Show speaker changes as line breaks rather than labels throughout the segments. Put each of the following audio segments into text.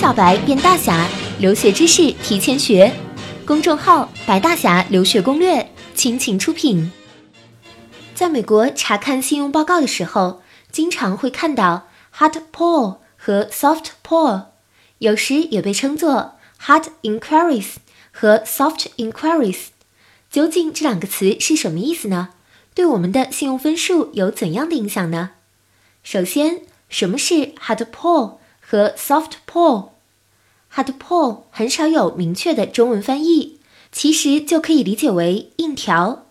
小白变大侠，留学知识提前学。公众号“白大侠留学攻略”倾情出品。在美国查看信用报告的时候，经常会看到 hard pull 和 soft pull，有时也被称作 hard inquiries 和 soft inquiries。究竟这两个词是什么意思呢？对我们的信用分数有怎样的影响呢？首先，什么是 hard pull 和 soft pull？hard pull 很少有明确的中文翻译，其实就可以理解为硬调。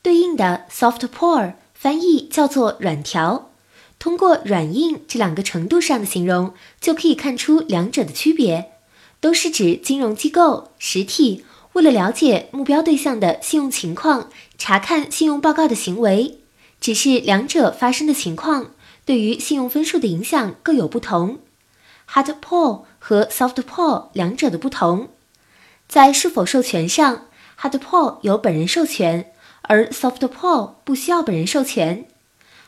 对应的 soft pull 翻译叫做软调。通过软硬这两个程度上的形容，就可以看出两者的区别，都是指金融机构实体为了了解目标对象的信用情况，查看信用报告的行为。只是两者发生的情况。对于信用分数的影响各有不同，hard pull 和 soft pull 两者的不同，在是否授权上，hard pull 由本人授权，而 soft pull 不需要本人授权。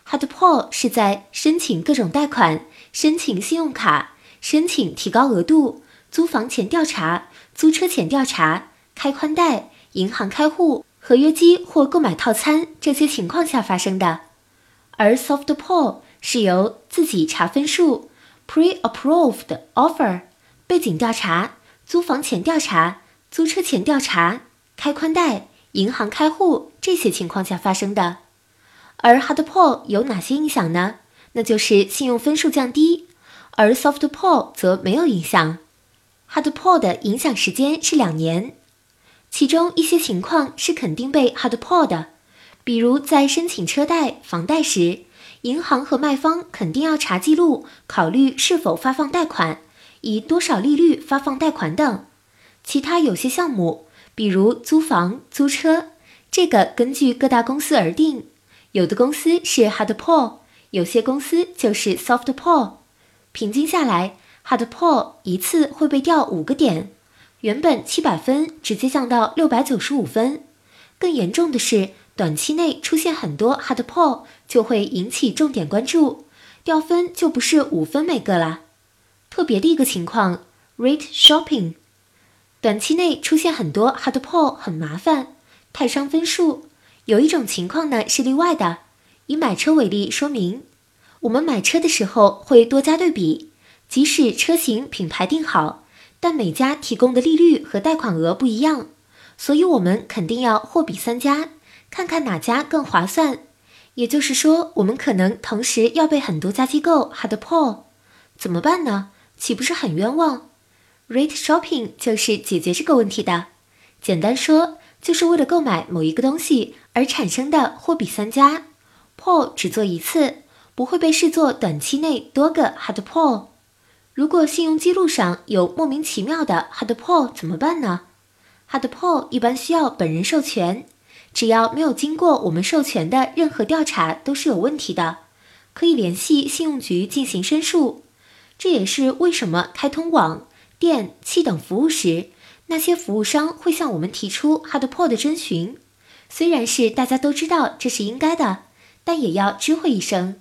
hard pull 是在申请各种贷款、申请信用卡、申请提高额度、租房前调查、租车前调查、开宽带、银行开户、合约机或购买套餐这些情况下发生的，而 soft pull。是由自己查分数、pre-approved offer、背景调查、租房前调查、租车前调查、开宽带、银行开户这些情况下发生的。而 hard pull 有哪些影响呢？那就是信用分数降低，而 soft pull 则没有影响。hard pull 的影响时间是两年，其中一些情况是肯定被 hard pull 的，比如在申请车贷、房贷时。银行和卖方肯定要查记录，考虑是否发放贷款，以多少利率发放贷款等。其他有些项目，比如租房、租车，这个根据各大公司而定。有的公司是 hard pull，有些公司就是 soft pull。平均下来，hard pull 一次会被掉五个点，原本七百分直接降到六百九十五分。更严重的是。短期内出现很多 hard pull 就会引起重点关注，掉分就不是五分每个了。特别的一个情况，rate shopping，短期内出现很多 hard pull 很麻烦，太伤分数。有一种情况呢是例外的，以买车为例说明，我们买车的时候会多加对比，即使车型品牌定好，但每家提供的利率和贷款额不一样，所以我们肯定要货比三家。看看哪家更划算，也就是说，我们可能同时要被很多家机构 hard pull，怎么办呢？岂不是很冤枉？Rate shopping 就是解决这个问题的。简单说，就是为了购买某一个东西而产生的货比三家。pull 只做一次，不会被视作短期内多个 hard pull。如果信用记录上有莫名其妙的 hard pull 怎么办呢？hard pull 一般需要本人授权。只要没有经过我们授权的任何调查都是有问题的，可以联系信用局进行申诉。这也是为什么开通网、电、气等服务时，那些服务商会向我们提出 hard pull 的征询。虽然是大家都知道这是应该的，但也要知会一声。